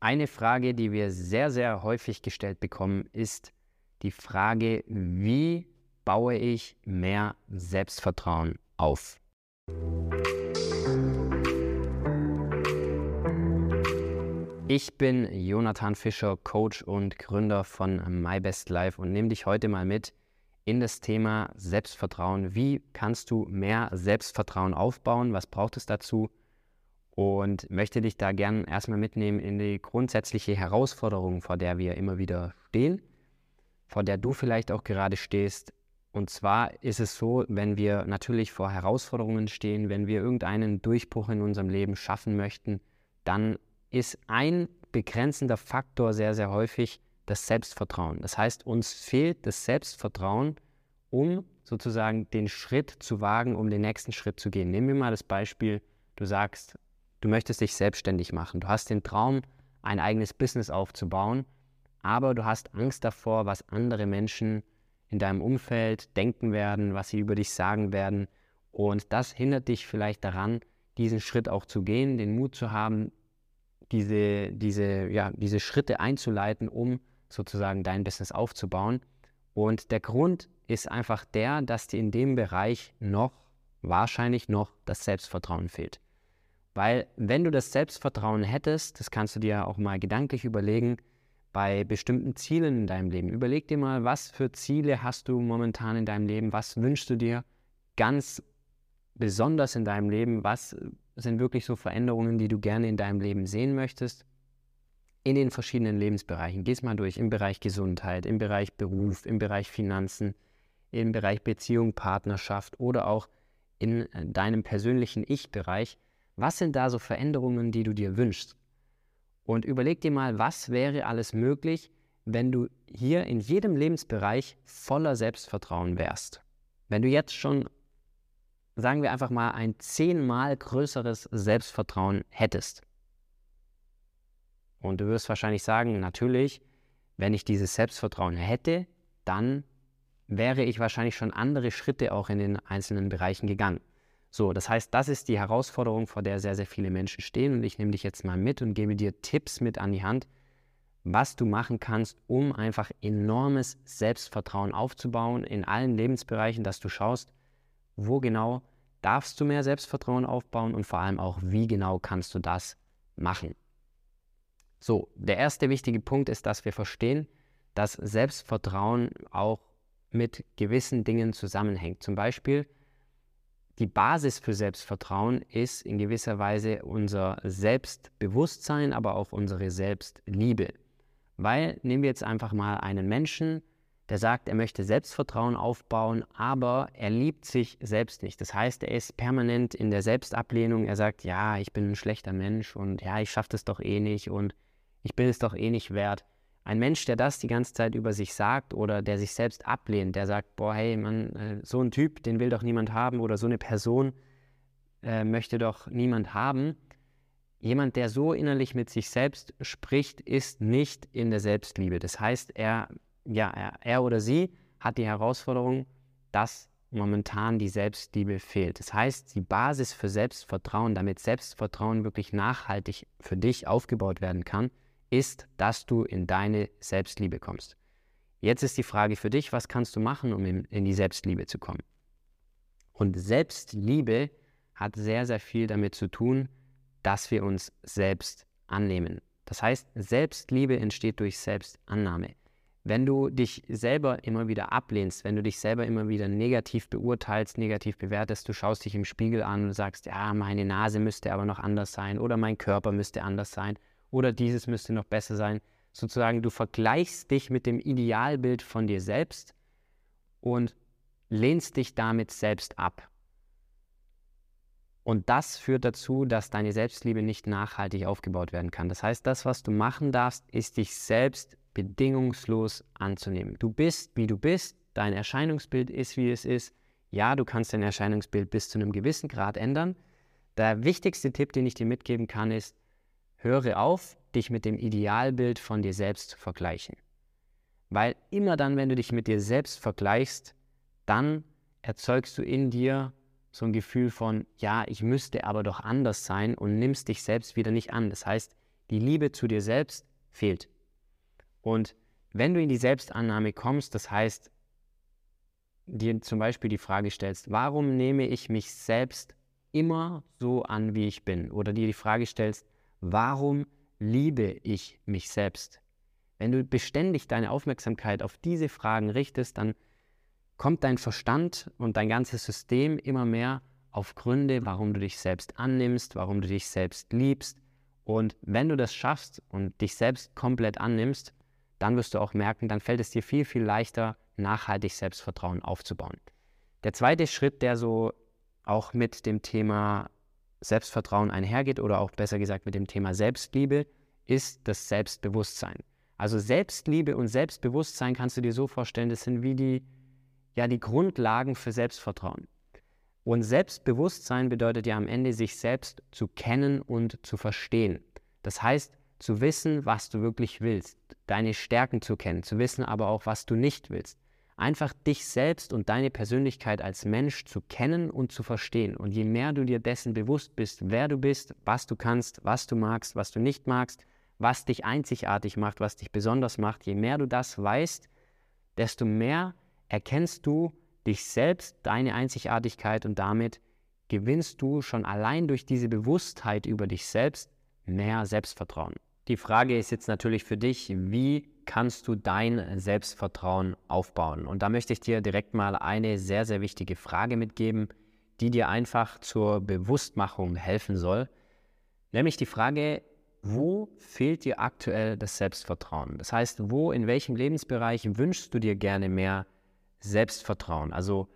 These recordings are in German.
Eine Frage, die wir sehr, sehr häufig gestellt bekommen, ist die Frage, wie baue ich mehr Selbstvertrauen auf? Ich bin Jonathan Fischer, Coach und Gründer von My Best Life und nehme dich heute mal mit in das Thema Selbstvertrauen. Wie kannst du mehr Selbstvertrauen aufbauen? Was braucht es dazu? Und möchte dich da gern erstmal mitnehmen in die grundsätzliche Herausforderung, vor der wir immer wieder stehen, vor der du vielleicht auch gerade stehst. Und zwar ist es so, wenn wir natürlich vor Herausforderungen stehen, wenn wir irgendeinen Durchbruch in unserem Leben schaffen möchten, dann ist ein begrenzender Faktor sehr, sehr häufig das Selbstvertrauen. Das heißt, uns fehlt das Selbstvertrauen, um sozusagen den Schritt zu wagen, um den nächsten Schritt zu gehen. Nehmen wir mal das Beispiel, du sagst, Du möchtest dich selbstständig machen. Du hast den Traum, ein eigenes Business aufzubauen, aber du hast Angst davor, was andere Menschen in deinem Umfeld denken werden, was sie über dich sagen werden. Und das hindert dich vielleicht daran, diesen Schritt auch zu gehen, den Mut zu haben, diese, diese, ja, diese Schritte einzuleiten, um sozusagen dein Business aufzubauen. Und der Grund ist einfach der, dass dir in dem Bereich noch, wahrscheinlich noch, das Selbstvertrauen fehlt. Weil wenn du das Selbstvertrauen hättest, das kannst du dir auch mal gedanklich überlegen, bei bestimmten Zielen in deinem Leben. Überleg dir mal, was für Ziele hast du momentan in deinem Leben, was wünschst du dir ganz besonders in deinem Leben, was sind wirklich so Veränderungen, die du gerne in deinem Leben sehen möchtest, in den verschiedenen Lebensbereichen. Geh's mal durch, im Bereich Gesundheit, im Bereich Beruf, im Bereich Finanzen, im Bereich Beziehung, Partnerschaft oder auch in deinem persönlichen Ich-Bereich. Was sind da so Veränderungen, die du dir wünschst? Und überleg dir mal, was wäre alles möglich, wenn du hier in jedem Lebensbereich voller Selbstvertrauen wärst. Wenn du jetzt schon, sagen wir einfach mal, ein zehnmal größeres Selbstvertrauen hättest. Und du wirst wahrscheinlich sagen, natürlich, wenn ich dieses Selbstvertrauen hätte, dann wäre ich wahrscheinlich schon andere Schritte auch in den einzelnen Bereichen gegangen. So, das heißt, das ist die Herausforderung, vor der sehr, sehr viele Menschen stehen. Und ich nehme dich jetzt mal mit und gebe dir Tipps mit an die Hand, was du machen kannst, um einfach enormes Selbstvertrauen aufzubauen in allen Lebensbereichen, dass du schaust, wo genau darfst du mehr Selbstvertrauen aufbauen und vor allem auch, wie genau kannst du das machen. So, der erste wichtige Punkt ist, dass wir verstehen, dass Selbstvertrauen auch mit gewissen Dingen zusammenhängt. Zum Beispiel, die Basis für Selbstvertrauen ist in gewisser Weise unser Selbstbewusstsein, aber auch unsere Selbstliebe. Weil nehmen wir jetzt einfach mal einen Menschen, der sagt, er möchte Selbstvertrauen aufbauen, aber er liebt sich selbst nicht. Das heißt, er ist permanent in der Selbstablehnung. Er sagt, ja, ich bin ein schlechter Mensch und ja, ich schaffe das doch eh nicht und ich bin es doch eh nicht wert. Ein Mensch, der das die ganze Zeit über sich sagt oder der sich selbst ablehnt, der sagt, boah, hey, man, äh, so ein Typ, den will doch niemand haben oder so eine Person äh, möchte doch niemand haben. Jemand, der so innerlich mit sich selbst spricht, ist nicht in der Selbstliebe. Das heißt, er, ja, er, er oder sie hat die Herausforderung, dass momentan die Selbstliebe fehlt. Das heißt, die Basis für Selbstvertrauen, damit Selbstvertrauen wirklich nachhaltig für dich aufgebaut werden kann, ist, dass du in deine Selbstliebe kommst. Jetzt ist die Frage für dich, was kannst du machen, um in, in die Selbstliebe zu kommen? Und Selbstliebe hat sehr, sehr viel damit zu tun, dass wir uns selbst annehmen. Das heißt, Selbstliebe entsteht durch Selbstannahme. Wenn du dich selber immer wieder ablehnst, wenn du dich selber immer wieder negativ beurteilst, negativ bewertest, du schaust dich im Spiegel an und sagst, ja, meine Nase müsste aber noch anders sein oder mein Körper müsste anders sein oder dieses müsste noch besser sein. Sozusagen, du vergleichst dich mit dem Idealbild von dir selbst und lehnst dich damit selbst ab. Und das führt dazu, dass deine Selbstliebe nicht nachhaltig aufgebaut werden kann. Das heißt, das, was du machen darfst, ist dich selbst bedingungslos anzunehmen. Du bist, wie du bist, dein Erscheinungsbild ist, wie es ist. Ja, du kannst dein Erscheinungsbild bis zu einem gewissen Grad ändern. Der wichtigste Tipp, den ich dir mitgeben kann, ist, höre auf, dich mit dem Idealbild von dir selbst zu vergleichen. Weil immer dann, wenn du dich mit dir selbst vergleichst, dann erzeugst du in dir so ein Gefühl von, ja, ich müsste aber doch anders sein und nimmst dich selbst wieder nicht an. Das heißt, die Liebe zu dir selbst fehlt. Und wenn du in die Selbstannahme kommst, das heißt, dir zum Beispiel die Frage stellst, warum nehme ich mich selbst immer so an, wie ich bin? Oder dir die Frage stellst, warum liebe ich mich selbst? Wenn du beständig deine Aufmerksamkeit auf diese Fragen richtest, dann kommt dein Verstand und dein ganzes System immer mehr auf Gründe, warum du dich selbst annimmst, warum du dich selbst liebst. Und wenn du das schaffst und dich selbst komplett annimmst, dann wirst du auch merken, dann fällt es dir viel, viel leichter, nachhaltig Selbstvertrauen aufzubauen. Der zweite Schritt, der so auch mit dem Thema Selbstvertrauen einhergeht oder auch besser gesagt mit dem Thema Selbstliebe, ist das Selbstbewusstsein. Also Selbstliebe und Selbstbewusstsein kannst du dir so vorstellen, das sind wie die, ja, die Grundlagen für Selbstvertrauen. Und Selbstbewusstsein bedeutet ja am Ende, sich selbst zu kennen und zu verstehen. Das heißt, zu wissen, was du wirklich willst, deine Stärken zu kennen, zu wissen aber auch, was du nicht willst. Einfach dich selbst und deine Persönlichkeit als Mensch zu kennen und zu verstehen. Und je mehr du dir dessen bewusst bist, wer du bist, was du kannst, was du magst, was du nicht magst, was dich einzigartig macht, was dich besonders macht, je mehr du das weißt, desto mehr erkennst du dich selbst, deine Einzigartigkeit und damit gewinnst du schon allein durch diese Bewusstheit über dich selbst mehr Selbstvertrauen. Die Frage ist jetzt natürlich für dich, wie kannst du dein Selbstvertrauen aufbauen? Und da möchte ich dir direkt mal eine sehr, sehr wichtige Frage mitgeben, die dir einfach zur Bewusstmachung helfen soll. Nämlich die Frage, wo fehlt dir aktuell das Selbstvertrauen? Das heißt, wo, in welchem Lebensbereich wünschst du dir gerne mehr Selbstvertrauen? Also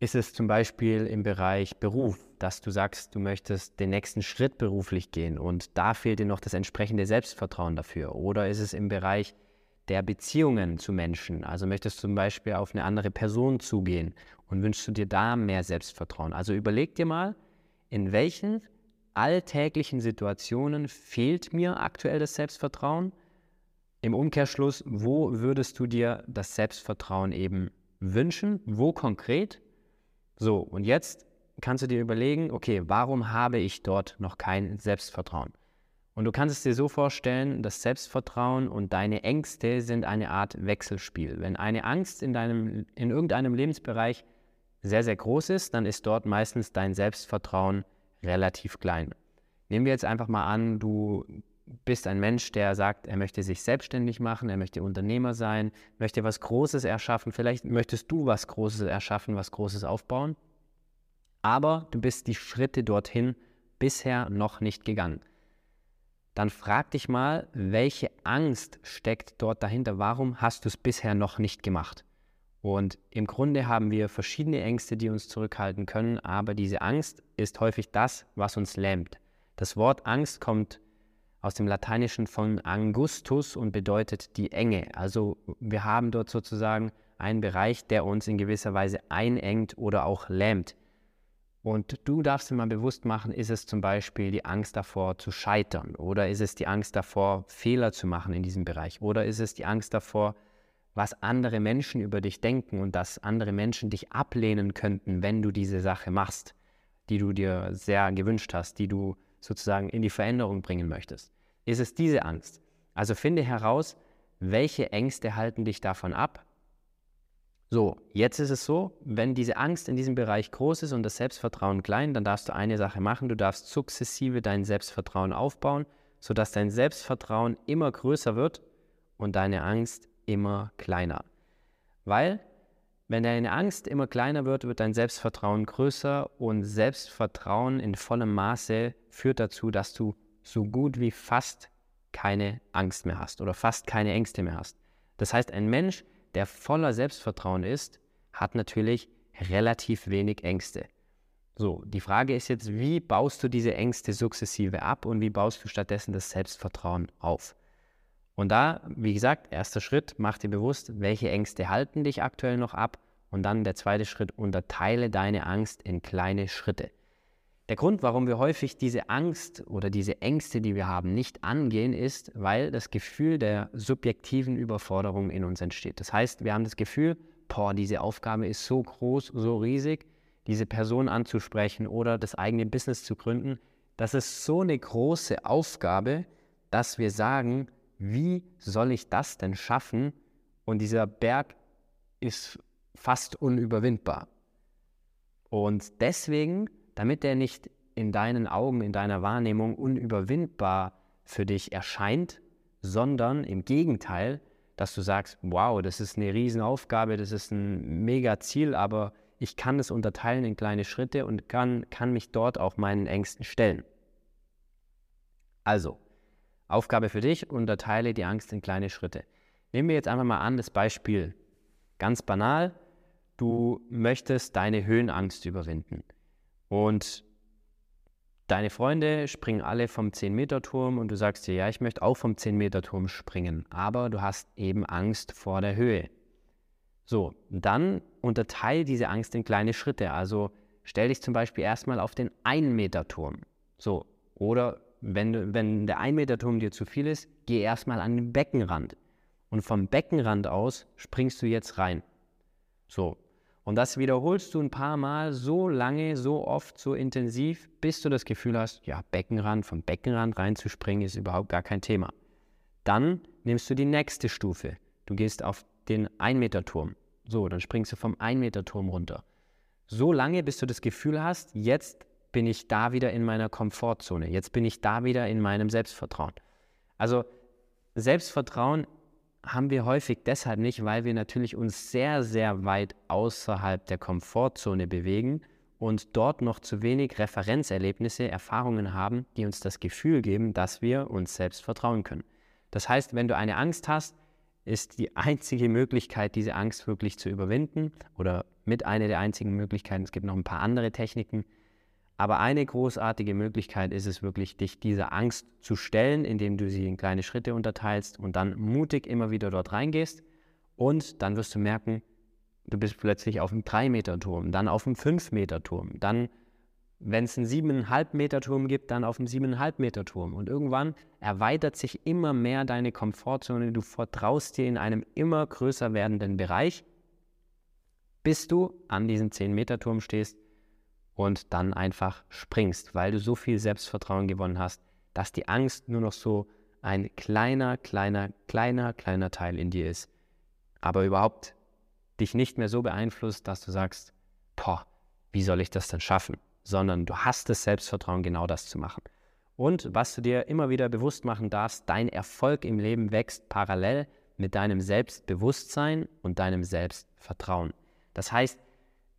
ist es zum Beispiel im Bereich Beruf, dass du sagst, du möchtest den nächsten Schritt beruflich gehen und da fehlt dir noch das entsprechende Selbstvertrauen dafür? Oder ist es im Bereich der Beziehungen zu Menschen? Also möchtest du zum Beispiel auf eine andere Person zugehen und wünschst du dir da mehr Selbstvertrauen? Also überleg dir mal, in welchen alltäglichen Situationen fehlt mir aktuell das Selbstvertrauen? Im Umkehrschluss, wo würdest du dir das Selbstvertrauen eben wünschen? Wo konkret? So, und jetzt kannst du dir überlegen, okay, warum habe ich dort noch kein Selbstvertrauen? Und du kannst es dir so vorstellen, das Selbstvertrauen und deine Ängste sind eine Art Wechselspiel. Wenn eine Angst in, deinem, in irgendeinem Lebensbereich sehr, sehr groß ist, dann ist dort meistens dein Selbstvertrauen relativ klein. Nehmen wir jetzt einfach mal an, du bist ein Mensch, der sagt, er möchte sich selbstständig machen, er möchte Unternehmer sein, möchte was Großes erschaffen. Vielleicht möchtest du was Großes erschaffen, was Großes aufbauen. Aber du bist die Schritte dorthin bisher noch nicht gegangen. Dann frag dich mal, welche Angst steckt dort dahinter? Warum hast du es bisher noch nicht gemacht? Und im Grunde haben wir verschiedene Ängste, die uns zurückhalten können, aber diese Angst ist häufig das, was uns lähmt. Das Wort Angst kommt aus dem Lateinischen von Angustus und bedeutet die Enge. Also wir haben dort sozusagen einen Bereich, der uns in gewisser Weise einengt oder auch lähmt. Und du darfst dir mal bewusst machen, ist es zum Beispiel die Angst davor zu scheitern oder ist es die Angst davor, Fehler zu machen in diesem Bereich oder ist es die Angst davor, was andere Menschen über dich denken und dass andere Menschen dich ablehnen könnten, wenn du diese Sache machst, die du dir sehr gewünscht hast, die du sozusagen in die Veränderung bringen möchtest ist es diese Angst. Also finde heraus, welche Ängste halten dich davon ab. So, jetzt ist es so, wenn diese Angst in diesem Bereich groß ist und das Selbstvertrauen klein, dann darfst du eine Sache machen, du darfst sukzessive dein Selbstvertrauen aufbauen, sodass dein Selbstvertrauen immer größer wird und deine Angst immer kleiner. Weil, wenn deine Angst immer kleiner wird, wird dein Selbstvertrauen größer und Selbstvertrauen in vollem Maße führt dazu, dass du so gut wie fast keine Angst mehr hast oder fast keine Ängste mehr hast. Das heißt, ein Mensch, der voller Selbstvertrauen ist, hat natürlich relativ wenig Ängste. So, die Frage ist jetzt, wie baust du diese Ängste sukzessive ab und wie baust du stattdessen das Selbstvertrauen auf? Und da, wie gesagt, erster Schritt, mach dir bewusst, welche Ängste halten dich aktuell noch ab und dann der zweite Schritt, unterteile deine Angst in kleine Schritte. Der Grund, warum wir häufig diese Angst oder diese Ängste, die wir haben, nicht angehen, ist, weil das Gefühl der subjektiven Überforderung in uns entsteht. Das heißt, wir haben das Gefühl, boah, diese Aufgabe ist so groß, so riesig, diese Person anzusprechen oder das eigene Business zu gründen. Das ist so eine große Aufgabe, dass wir sagen, wie soll ich das denn schaffen? Und dieser Berg ist fast unüberwindbar. Und deswegen, damit er nicht in deinen Augen, in deiner Wahrnehmung unüberwindbar für dich erscheint, sondern im Gegenteil, dass du sagst, wow, das ist eine Riesenaufgabe, das ist ein mega Ziel, aber ich kann es unterteilen in kleine Schritte und kann, kann mich dort auch meinen Ängsten stellen. Also, Aufgabe für dich, unterteile die Angst in kleine Schritte. Nehmen wir jetzt einfach mal an, das Beispiel, ganz banal, du möchtest deine Höhenangst überwinden. Und deine Freunde springen alle vom 10-Meter-Turm und du sagst dir, ja, ich möchte auch vom 10-Meter-Turm springen, aber du hast eben Angst vor der Höhe. So, dann unterteile diese Angst in kleine Schritte. Also stell dich zum Beispiel erstmal auf den 1-Meter-Turm. So, oder wenn, wenn der 1-Meter-Turm dir zu viel ist, geh erstmal an den Beckenrand. Und vom Beckenrand aus springst du jetzt rein. So, und das wiederholst du ein paar Mal so lange, so oft, so intensiv, bis du das Gefühl hast, ja, Beckenrand, vom Beckenrand reinzuspringen ist überhaupt gar kein Thema. Dann nimmst du die nächste Stufe. Du gehst auf den 1-Meter-Turm. So, dann springst du vom 1-Meter-Turm runter. So lange, bis du das Gefühl hast, jetzt bin ich da wieder in meiner Komfortzone. Jetzt bin ich da wieder in meinem Selbstvertrauen. Also Selbstvertrauen haben wir häufig deshalb nicht, weil wir natürlich uns sehr, sehr weit außerhalb der Komfortzone bewegen und dort noch zu wenig Referenzerlebnisse, Erfahrungen haben, die uns das Gefühl geben, dass wir uns selbst vertrauen können. Das heißt, wenn du eine Angst hast, ist die einzige Möglichkeit, diese Angst wirklich zu überwinden oder mit einer der einzigen Möglichkeiten, es gibt noch ein paar andere Techniken, aber eine großartige Möglichkeit ist es wirklich, dich dieser Angst zu stellen, indem du sie in kleine Schritte unterteilst und dann mutig immer wieder dort reingehst. Und dann wirst du merken, du bist plötzlich auf einem 3-Meter-Turm, dann auf einem 5-Meter-Turm, dann, wenn es einen 7,5 Meter-Turm gibt, dann auf einem 7,5 Meter-Turm. Und irgendwann erweitert sich immer mehr deine Komfortzone. Du vertraust dir in einem immer größer werdenden Bereich, bis du an diesem 10-Meter-Turm stehst und dann einfach springst, weil du so viel Selbstvertrauen gewonnen hast, dass die Angst nur noch so ein kleiner, kleiner, kleiner, kleiner Teil in dir ist, aber überhaupt dich nicht mehr so beeinflusst, dass du sagst, boah, wie soll ich das denn schaffen? Sondern du hast das Selbstvertrauen, genau das zu machen. Und was du dir immer wieder bewusst machen darfst, dein Erfolg im Leben wächst parallel mit deinem Selbstbewusstsein und deinem Selbstvertrauen. Das heißt,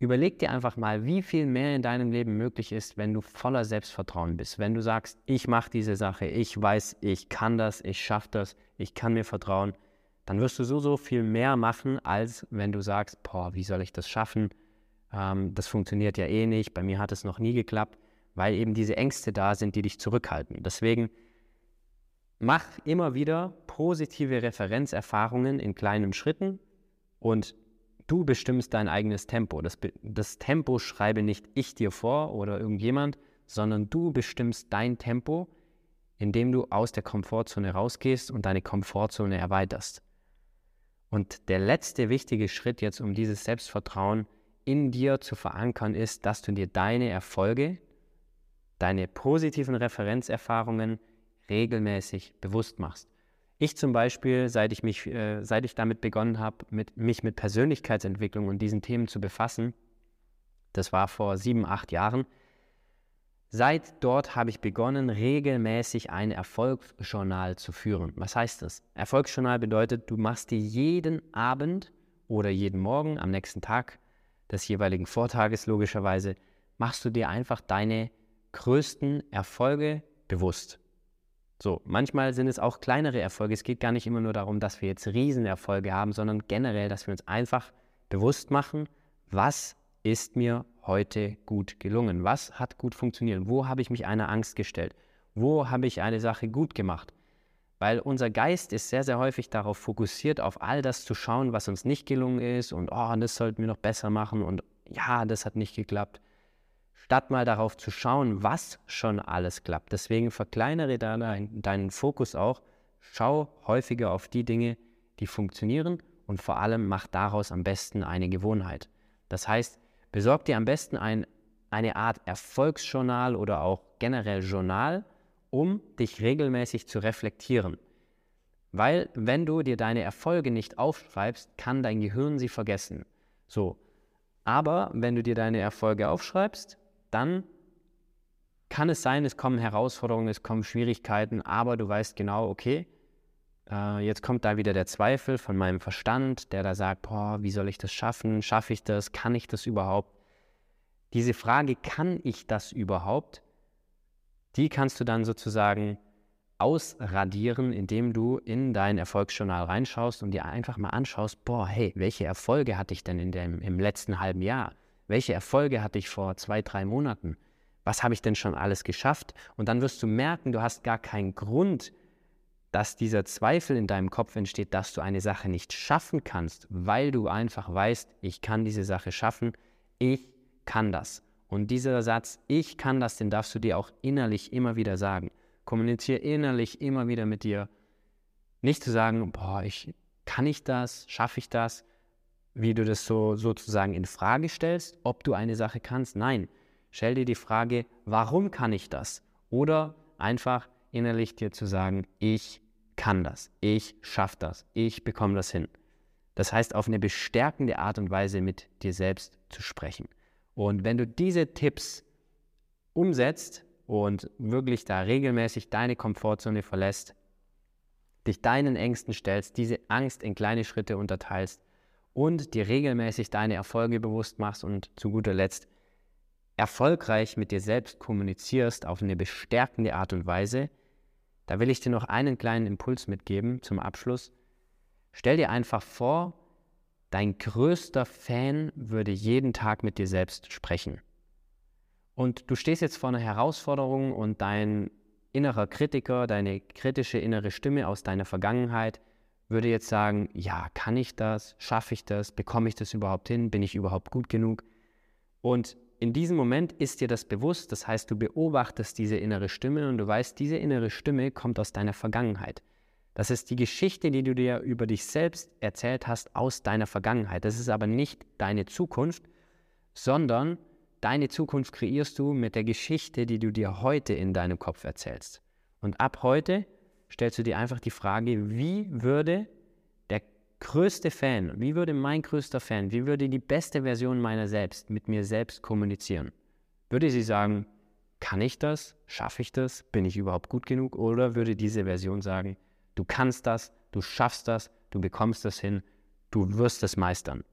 Überleg dir einfach mal, wie viel mehr in deinem Leben möglich ist, wenn du voller Selbstvertrauen bist. Wenn du sagst, ich mache diese Sache, ich weiß, ich kann das, ich schaffe das, ich kann mir vertrauen, dann wirst du so, so viel mehr machen, als wenn du sagst, boah, wie soll ich das schaffen? Ähm, das funktioniert ja eh nicht, bei mir hat es noch nie geklappt, weil eben diese Ängste da sind, die dich zurückhalten. Deswegen mach immer wieder positive Referenzerfahrungen in kleinen Schritten und Du bestimmst dein eigenes Tempo. Das, das Tempo schreibe nicht ich dir vor oder irgendjemand, sondern du bestimmst dein Tempo, indem du aus der Komfortzone rausgehst und deine Komfortzone erweiterst. Und der letzte wichtige Schritt jetzt, um dieses Selbstvertrauen in dir zu verankern, ist, dass du dir deine Erfolge, deine positiven Referenzerfahrungen regelmäßig bewusst machst. Ich zum Beispiel, seit ich, mich, äh, seit ich damit begonnen habe, mit, mich mit Persönlichkeitsentwicklung und diesen Themen zu befassen, das war vor sieben, acht Jahren, seit dort habe ich begonnen, regelmäßig ein Erfolgsjournal zu führen. Was heißt das? Erfolgsjournal bedeutet, du machst dir jeden Abend oder jeden Morgen am nächsten Tag des jeweiligen Vortages logischerweise, machst du dir einfach deine größten Erfolge bewusst. So, manchmal sind es auch kleinere Erfolge. Es geht gar nicht immer nur darum, dass wir jetzt Riesenerfolge haben, sondern generell, dass wir uns einfach bewusst machen, was ist mir heute gut gelungen? Was hat gut funktioniert? Wo habe ich mich einer Angst gestellt? Wo habe ich eine Sache gut gemacht? Weil unser Geist ist sehr, sehr häufig darauf fokussiert, auf all das zu schauen, was uns nicht gelungen ist und oh, das sollten wir noch besser machen und ja, das hat nicht geklappt statt mal darauf zu schauen, was schon alles klappt. Deswegen verkleinere da deinen Fokus auch. Schau häufiger auf die Dinge, die funktionieren und vor allem mach daraus am besten eine Gewohnheit. Das heißt, besorg dir am besten ein, eine Art Erfolgsjournal oder auch generell Journal um dich regelmäßig zu reflektieren. Weil wenn du dir deine Erfolge nicht aufschreibst, kann dein Gehirn sie vergessen. So. Aber wenn du dir deine Erfolge aufschreibst, dann kann es sein, es kommen Herausforderungen, es kommen Schwierigkeiten, aber du weißt genau, okay, äh, jetzt kommt da wieder der Zweifel von meinem Verstand, der da sagt, boah, wie soll ich das schaffen? Schaffe ich das? Kann ich das überhaupt? Diese Frage, kann ich das überhaupt? Die kannst du dann sozusagen ausradieren, indem du in dein Erfolgsjournal reinschaust und dir einfach mal anschaust, boah, hey, welche Erfolge hatte ich denn in dem, im letzten halben Jahr? Welche Erfolge hatte ich vor zwei, drei Monaten? Was habe ich denn schon alles geschafft? Und dann wirst du merken, du hast gar keinen Grund, dass dieser Zweifel in deinem Kopf entsteht, dass du eine Sache nicht schaffen kannst, weil du einfach weißt, ich kann diese Sache schaffen, ich kann das. Und dieser Satz, ich kann das, den darfst du dir auch innerlich immer wieder sagen. Kommuniziere innerlich immer wieder mit dir. Nicht zu sagen, boah, ich, kann ich das, schaffe ich das, wie du das so sozusagen in Frage stellst, ob du eine Sache kannst. Nein, stell dir die Frage, warum kann ich das? Oder einfach innerlich dir zu sagen, ich kann das, ich schaffe das, ich bekomme das hin. Das heißt, auf eine bestärkende Art und Weise mit dir selbst zu sprechen. Und wenn du diese Tipps umsetzt und wirklich da regelmäßig deine Komfortzone verlässt, dich deinen Ängsten stellst, diese Angst in kleine Schritte unterteilst und dir regelmäßig deine Erfolge bewusst machst und zu guter Letzt erfolgreich mit dir selbst kommunizierst auf eine bestärkende Art und Weise, da will ich dir noch einen kleinen Impuls mitgeben zum Abschluss. Stell dir einfach vor, Dein größter Fan würde jeden Tag mit dir selbst sprechen. Und du stehst jetzt vor einer Herausforderung und dein innerer Kritiker, deine kritische innere Stimme aus deiner Vergangenheit würde jetzt sagen, ja, kann ich das? Schaffe ich das? Bekomme ich das überhaupt hin? Bin ich überhaupt gut genug? Und in diesem Moment ist dir das bewusst, das heißt, du beobachtest diese innere Stimme und du weißt, diese innere Stimme kommt aus deiner Vergangenheit. Das ist die Geschichte, die du dir über dich selbst erzählt hast aus deiner Vergangenheit. Das ist aber nicht deine Zukunft, sondern deine Zukunft kreierst du mit der Geschichte, die du dir heute in deinem Kopf erzählst. Und ab heute stellst du dir einfach die Frage, wie würde der größte Fan, wie würde mein größter Fan, wie würde die beste Version meiner selbst mit mir selbst kommunizieren? Würde sie sagen, kann ich das? Schaffe ich das? Bin ich überhaupt gut genug? Oder würde diese Version sagen, Du kannst das, du schaffst das, du bekommst das hin, du wirst es meistern.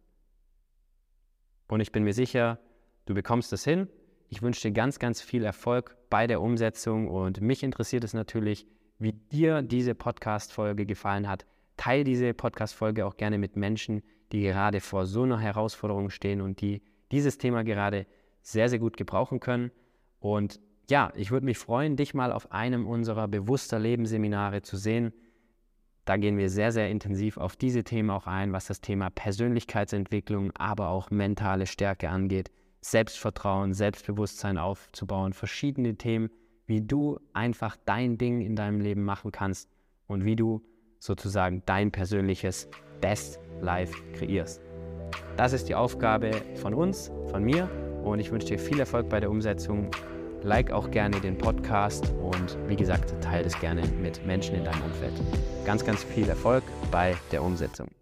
Und ich bin mir sicher, du bekommst es hin. Ich wünsche dir ganz, ganz viel Erfolg bei der Umsetzung und mich interessiert es natürlich, wie dir diese Podcast-Folge gefallen hat. Teil diese Podcast-Folge auch gerne mit Menschen, die gerade vor so einer Herausforderung stehen und die dieses Thema gerade sehr, sehr gut gebrauchen können. Und ja, ich würde mich freuen, dich mal auf einem unserer bewusster Lebensseminare zu sehen. Da gehen wir sehr, sehr intensiv auf diese Themen auch ein, was das Thema Persönlichkeitsentwicklung, aber auch mentale Stärke angeht, Selbstvertrauen, Selbstbewusstsein aufzubauen, verschiedene Themen, wie du einfach dein Ding in deinem Leben machen kannst und wie du sozusagen dein persönliches Best Life kreierst. Das ist die Aufgabe von uns, von mir und ich wünsche dir viel Erfolg bei der Umsetzung like auch gerne den Podcast und wie gesagt, teile es gerne mit Menschen in deinem Umfeld. Ganz, ganz viel Erfolg bei der Umsetzung.